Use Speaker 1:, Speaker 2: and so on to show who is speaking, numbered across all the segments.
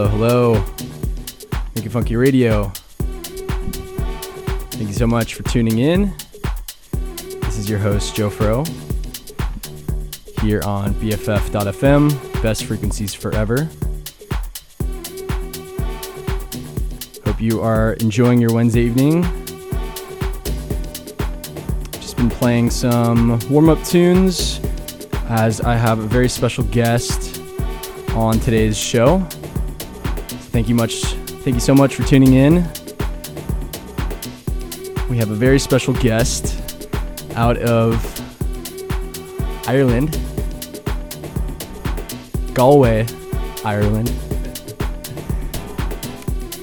Speaker 1: Hello, hello. Make It Funky Radio. Thank you so much for tuning in. This is your host, Joe Fro, here on BFF.fm, best frequencies forever. Hope you are enjoying your Wednesday evening. Just been playing some warm up tunes as I have a very special guest on today's show. Thank you much. Thank you so much for tuning in. We have a very special guest out of Ireland, Galway, Ireland.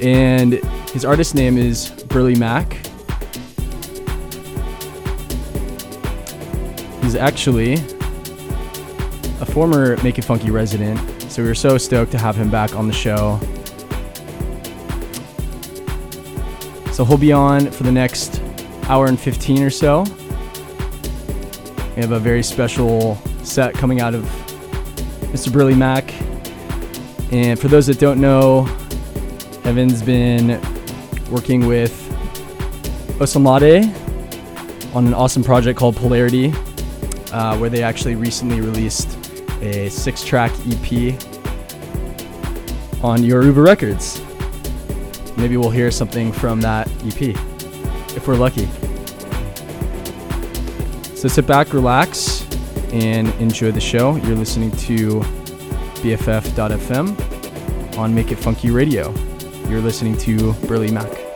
Speaker 1: And his artist name is Burlie Mac. He's actually a former Make It Funky resident, so we were so stoked to have him back on the show. So he'll be on for the next hour and 15 or so. We have a very special set coming out of Mr. Burlie Mac. And for those that don't know, Evan's been working with Osunlade on an awesome project called Polarity, uh, where they actually recently released a six track EP on Yoruba Records. Maybe we'll hear something from that EP if we're lucky. So sit back, relax, and enjoy the show. You're listening to BFF.fm on Make It Funky Radio. You're listening to Burlie Mac.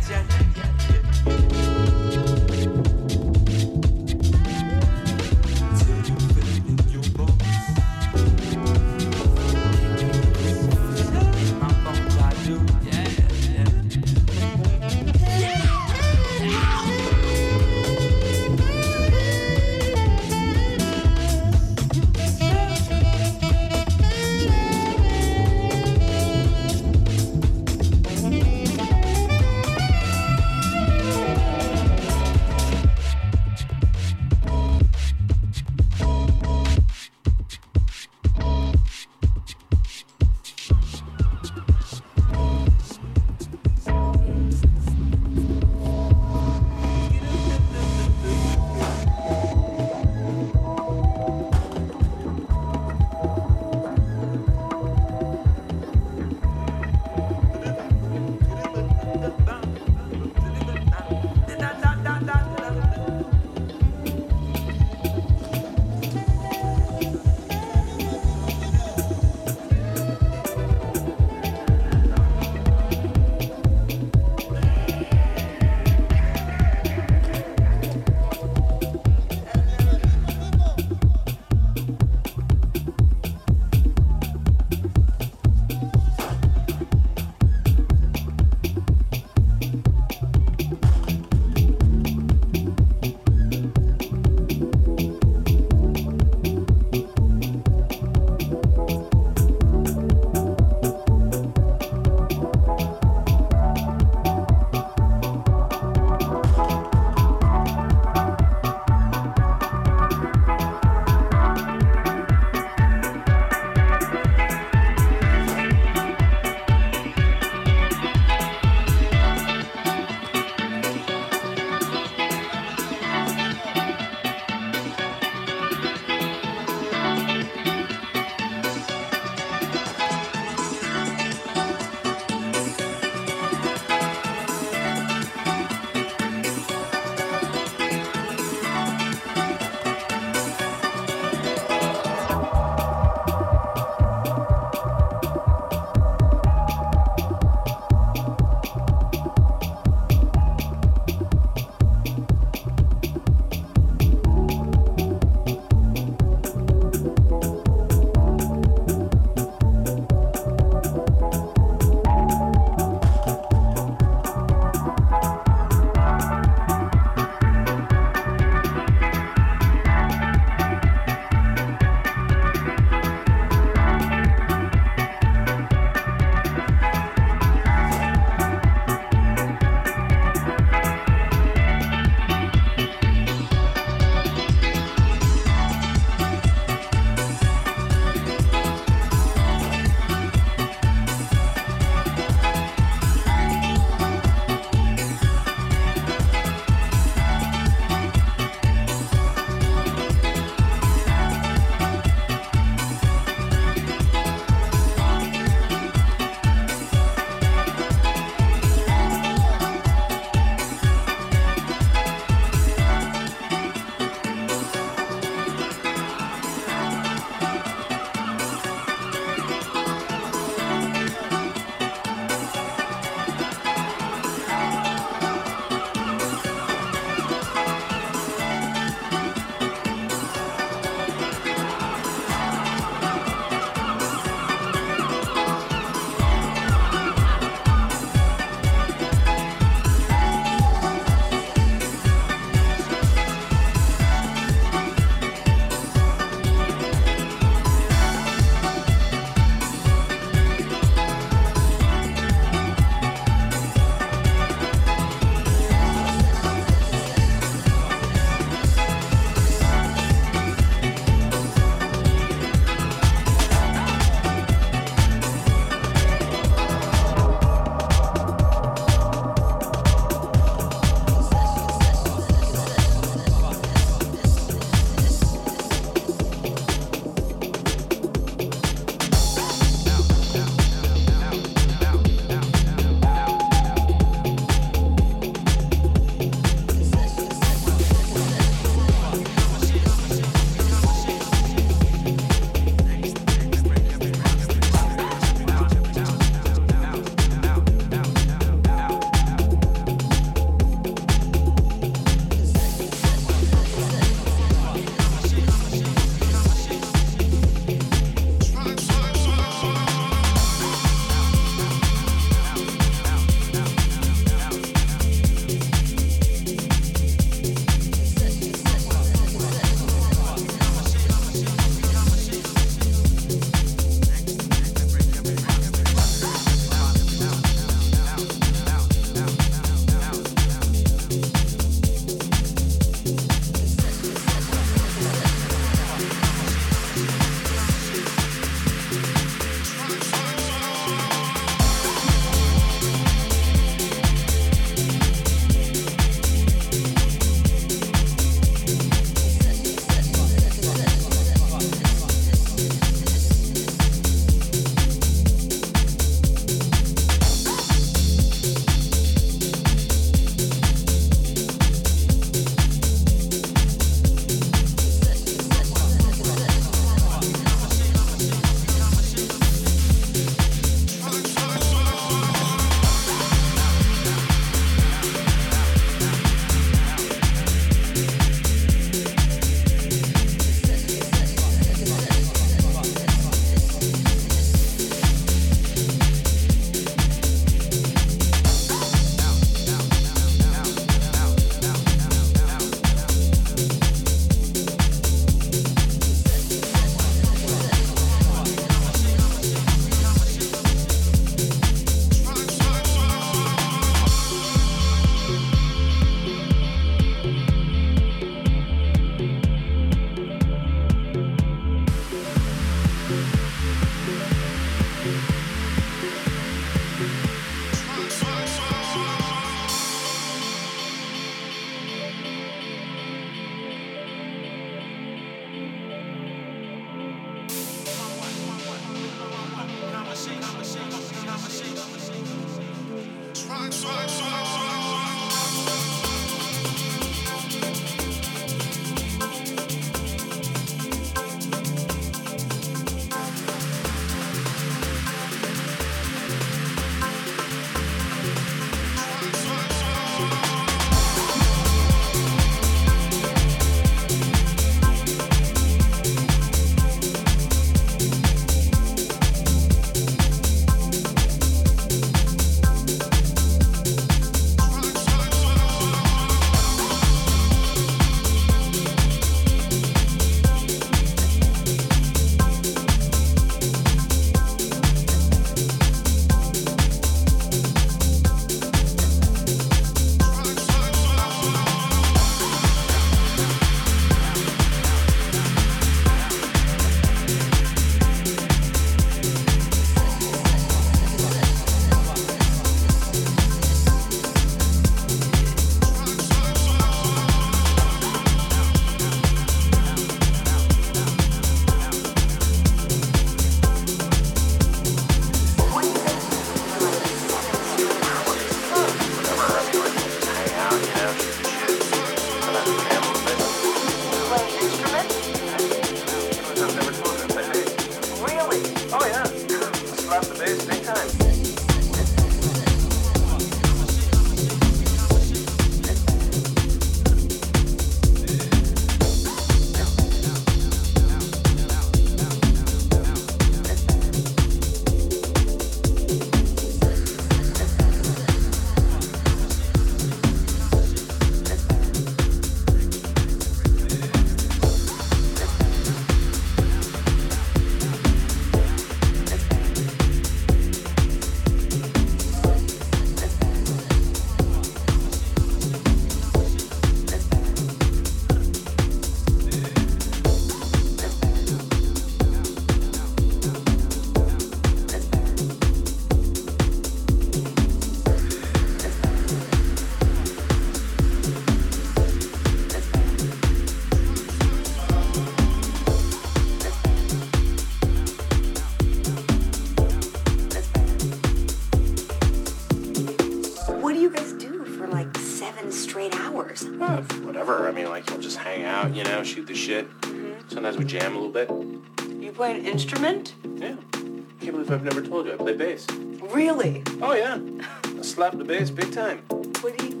Speaker 2: Really?
Speaker 3: Oh yeah. I slap the bass big time.
Speaker 2: What do you?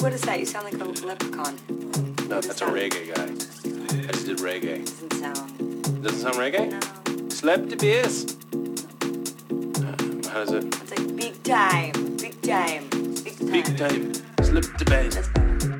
Speaker 2: What is that? You sound like a leprechaun.
Speaker 3: No, that's a reggae guy. I just did reggae.
Speaker 2: Doesn't sound.
Speaker 3: Doesn't sound reggae?
Speaker 2: No.
Speaker 3: Slap the bass. Uh, how does it?
Speaker 2: It's like big time, big time, big time.
Speaker 3: Big time. Slap the bass.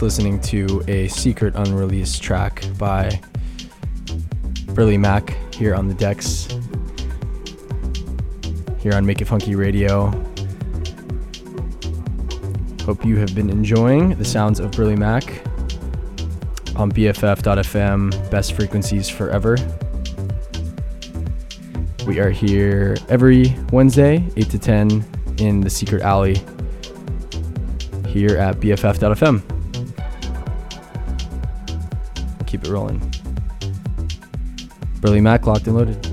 Speaker 1: Listening to a secret unreleased track by Burlie Mac here on the decks, here on Make It Funky Radio. Hope you have been enjoying the sounds of Burlie Mac on BFF.fm, best frequencies forever. We are here every Wednesday, 8 to 10, in the secret alley here at BFF.fm. rolling. Burlie Mac locked and loaded.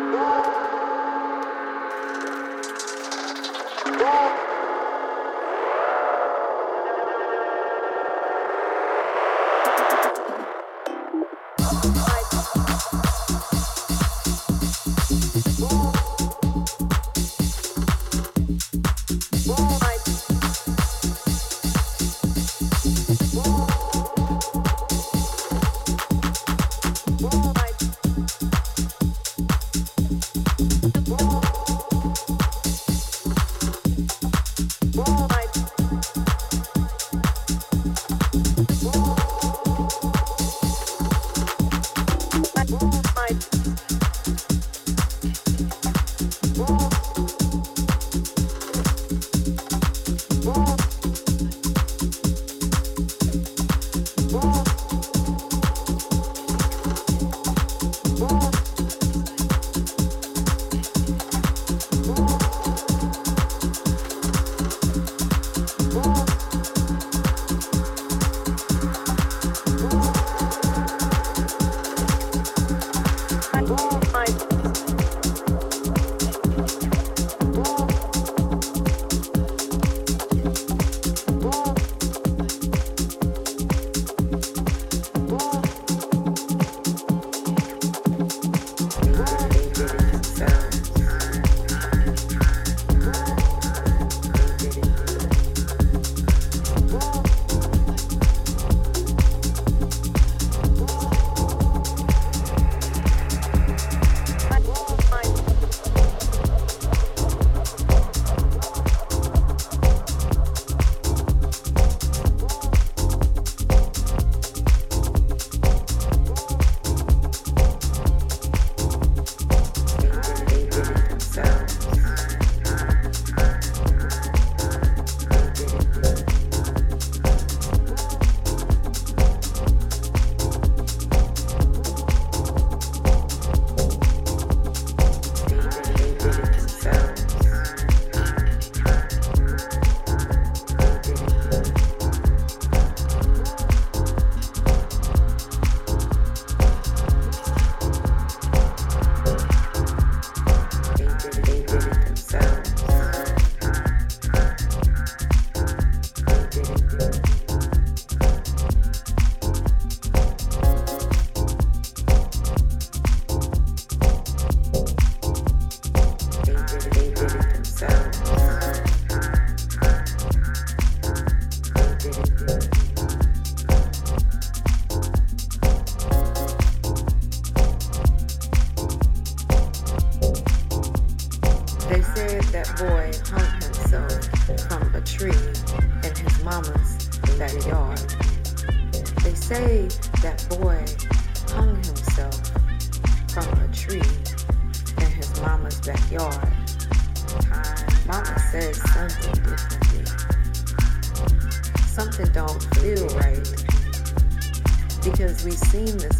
Speaker 4: Música seen this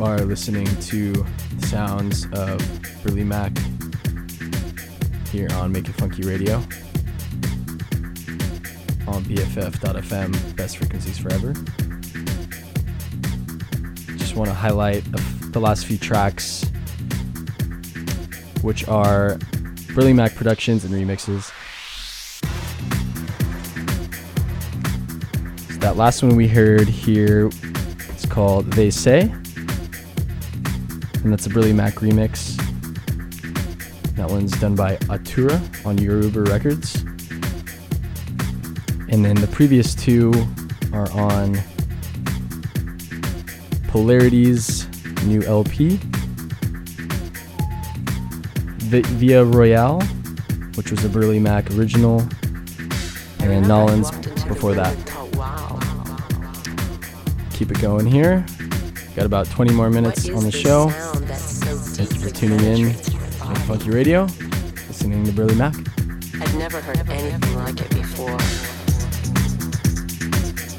Speaker 1: You are listening to the sounds of Burlie Mac here on Make It Funky Radio on BFF.fm, best frequencies forever. Just want to highlight the last few tracks, which are Burlie Mac productions and remixes. That last one we heard here is called They Say and that's a Burlie Mac remix. That one's done by Aturah on Yoruba Records. And then the previous two are on po-la-ri-ty's new LP, Vi- Villa Royale, which was a Burlie Mac original, and then Nawlins before that. Keep it going here. Got about 20 more minutes on the show. Tuning in to Funky Radio, listening to Burlie Mac.
Speaker 5: I'd never heard anything like it before.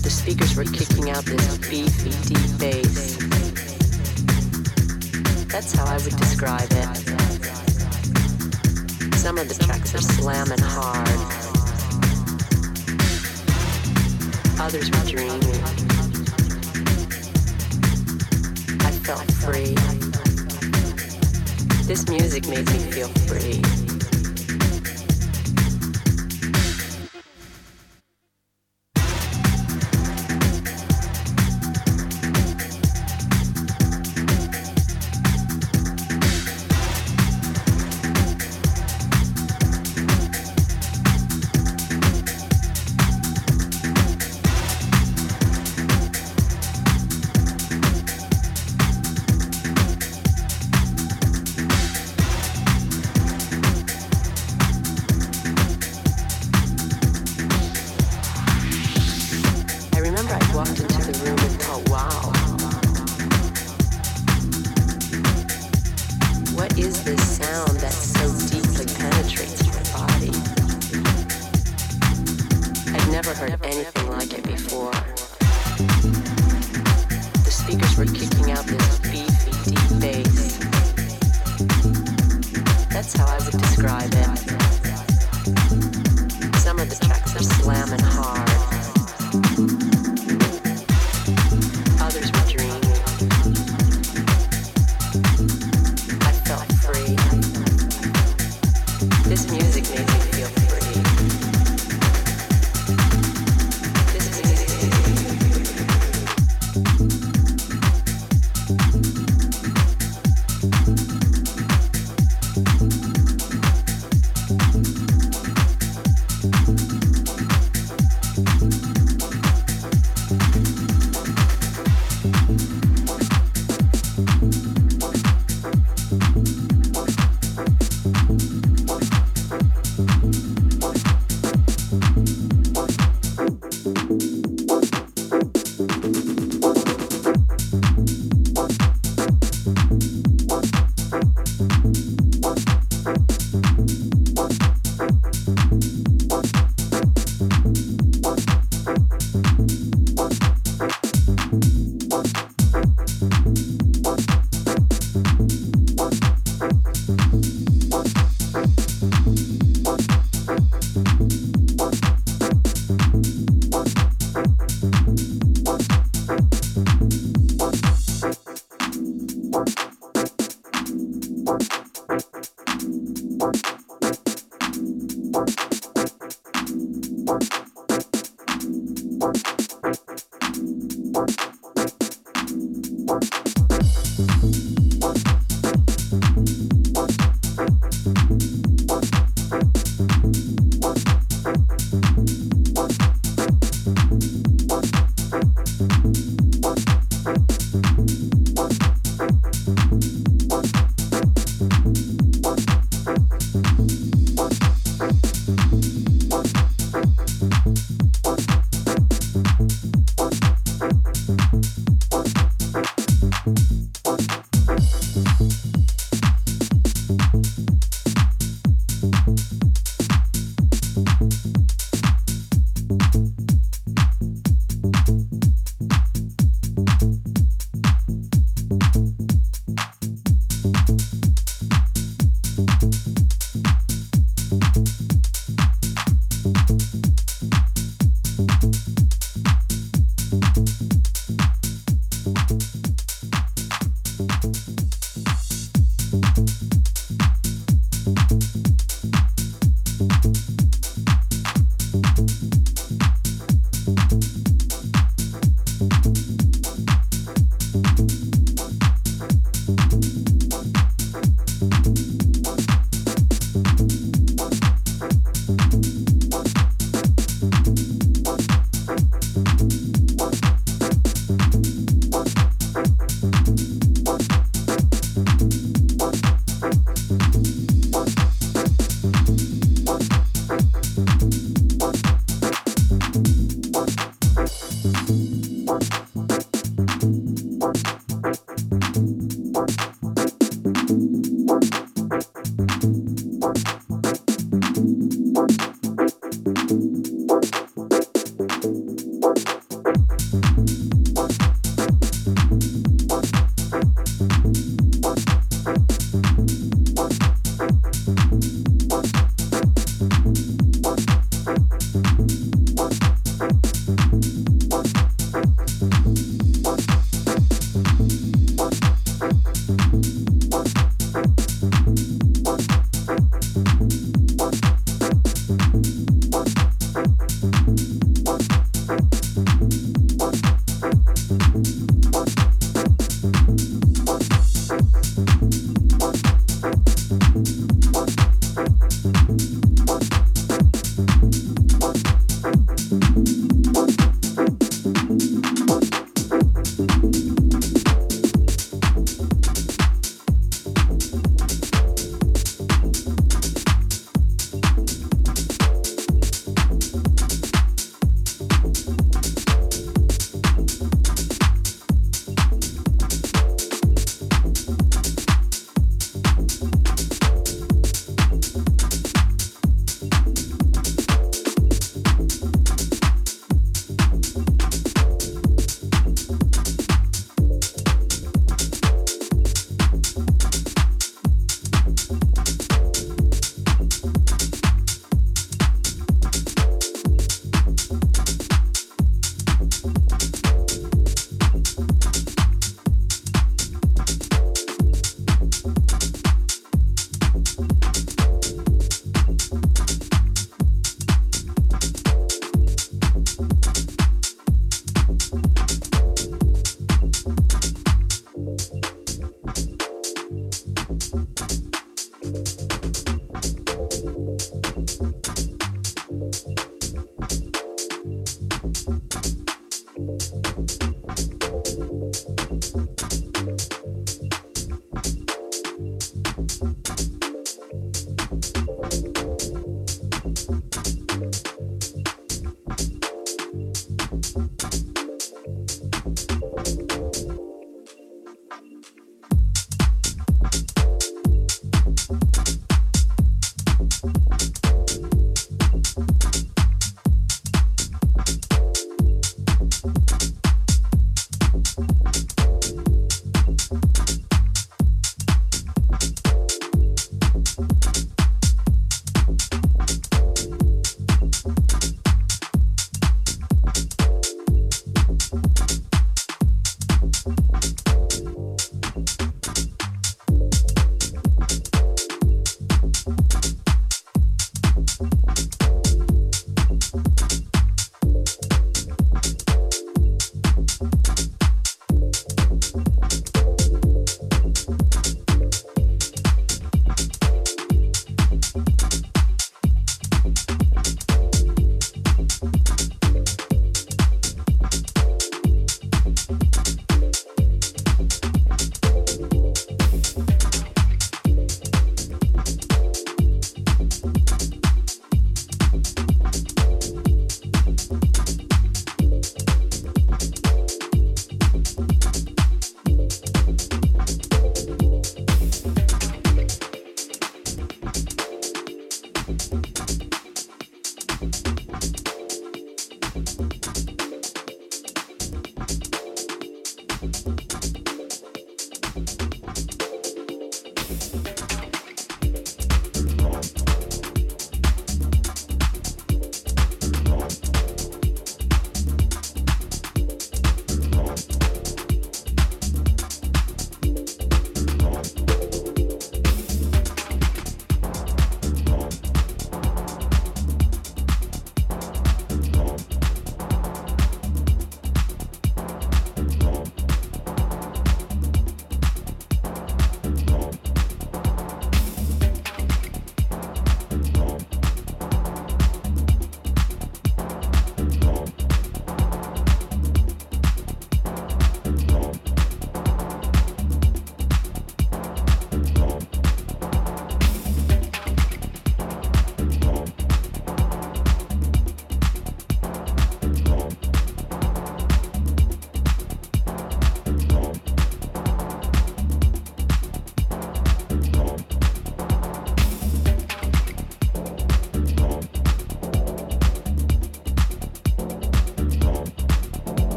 Speaker 5: The speakers were kicking out this beefy, deep bass. That's how I would describe it. Some of the tracks are slamming hard. Others were dreamy. I felt free. This music makes me feel free.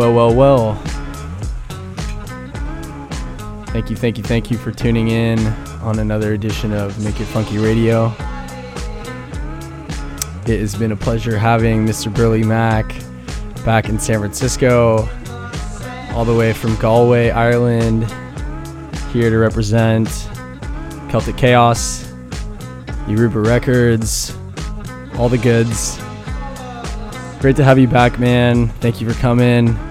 Speaker 1: Well, well, well. Thank you, thank you, thank you for tuning in on another edition of Make It Funky Radio. It has been a pleasure having Mr. Burlie Mac back in San Francisco, all the way from Galway, Ireland, here to represent Celtic Chaos, Yoruba Records, all the goods. Great to have you back, man. Thank you for coming.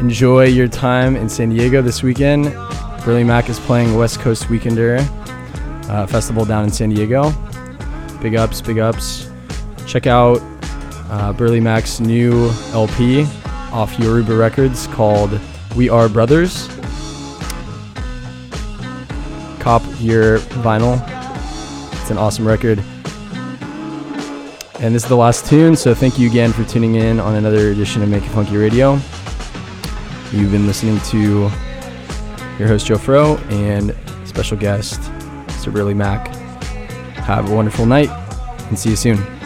Speaker 1: Enjoy your time in San Diego this weekend. Burlie Mac is playing West Coast Weekender uh, festival down in San Diego. Big ups, big ups. Check out uh, Burlie Mac's new LP off Yoruba Records called We Are Brothers. Cop your vinyl. It's an awesome record. And this is the last tune, so thank you again for tuning in on another edition of Make It Funky Radio. You've been listening to your host Joe Fro and special guest Mr. Burlie Mac. Have a wonderful night and see you soon.